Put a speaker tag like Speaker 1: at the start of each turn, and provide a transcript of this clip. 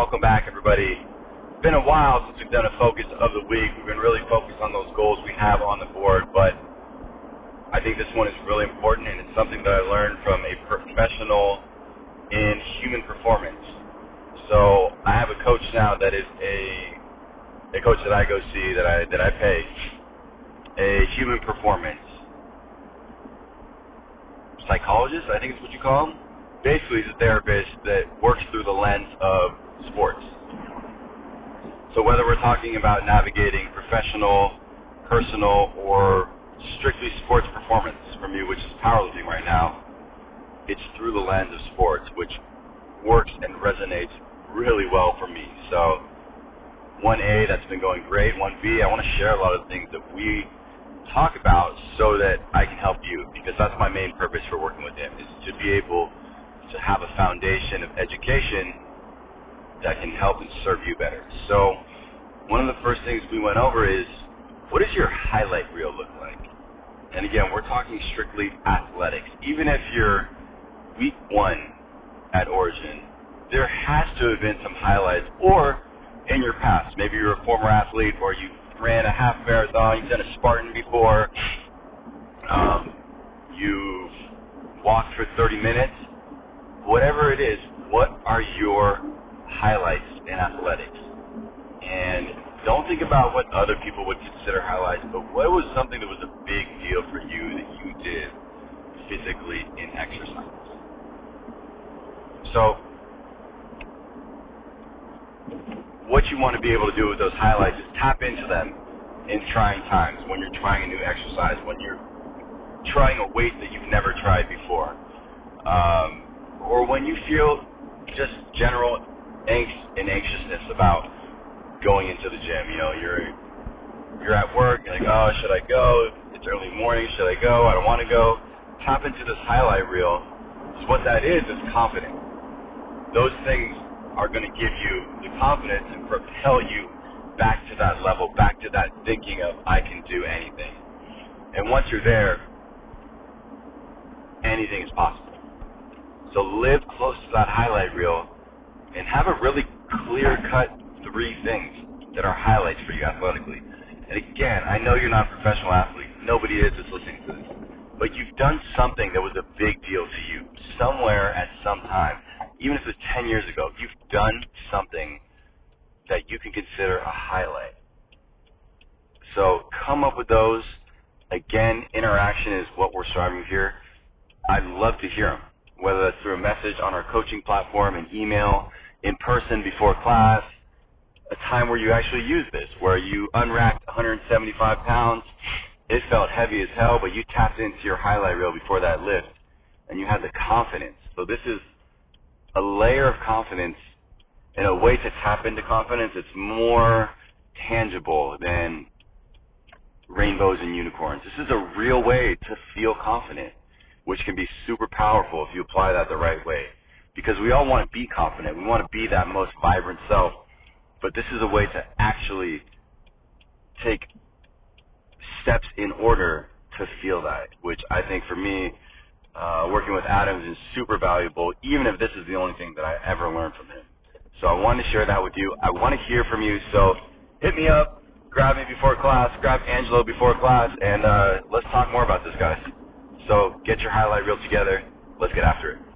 Speaker 1: welcome back, everybody. It's been a while since we've done a focus of the week. We've been really focused on those goals we have on the board, but I think this one is really important, and it's something that I learned from a professional in human performance. So I have a coach now that is a a coach that I go see that I that I pay a human performance psychologist. I think is what you call him. Basically, he's a therapist that works through the lens of whether we're talking about navigating professional, personal, or strictly sports performance for me, which is powerlifting right now, it's through the lens of sports, which works and resonates really well for me. So 1A, that's been going great. 1B, I want to share a lot of things that we talk about so that I can help you because that's my main purpose for working with him is to be able to have a foundation of education that can help and serve you better. So, one of the first things we went over is what does your highlight reel look like? And again, we're talking strictly athletics. Even if you're week one at Origin, there has to have been some highlights, or in your past, maybe you're a former athlete, or you ran a half marathon, you've done a Spartan before, um, you've walked for 30 minutes, whatever it is, what are your highlights in athletics. And don't think about what other people would consider highlights, but what was something that was a big deal for you that you did physically in exercise? So, what you want to be able to do with those highlights is tap into them in trying times when you're trying a new exercise, when you're trying a weight that you've never tried before, um, or when you feel just general angst and anxiousness about going into the gym. You know, you're you're at work, you're like, oh, should I go? It's early morning, should I go? I don't want to go. Tap into this highlight reel. So what that is is confidence. Those things are going to give you the confidence and propel you back to that level, back to that thinking of I can do anything. And once you're there, anything is possible. So live close to that highlight reel and have a really clear cut three things that are highlights for you athletically. And again, I know you're not a professional athlete. Nobody is that's listening to this. But you've done something that was a big deal to you somewhere at some time. Even if it's 10 years ago, you've done something that you can consider a highlight. So come up with those. Again, interaction is what we're striving here. I'd love to hear them, whether that's through a message on our coaching platform, an email, in person before class, a time where you actually used this, where you unracked 175 pounds. It felt heavy as hell, but you tapped into your highlight reel before that lift, and you had the confidence. So this is a layer of confidence and a way to tap into confidence. It's more tangible than rainbows and unicorns. This is a real way to feel confident, which can be super powerful if you apply that the right way because we all want to be confident. We want to be that most vibrant self. But this is a way to actually take steps in order to feel that, which I think for me, uh, working with Adams is super valuable, even if this is the only thing that I ever learned from him. So I wanted to share that with you. I want to hear from you. So hit me up, grab me before class, grab Angelo before class, and uh, let's talk more about this, guys. So get your highlight reel together. Let's get after it.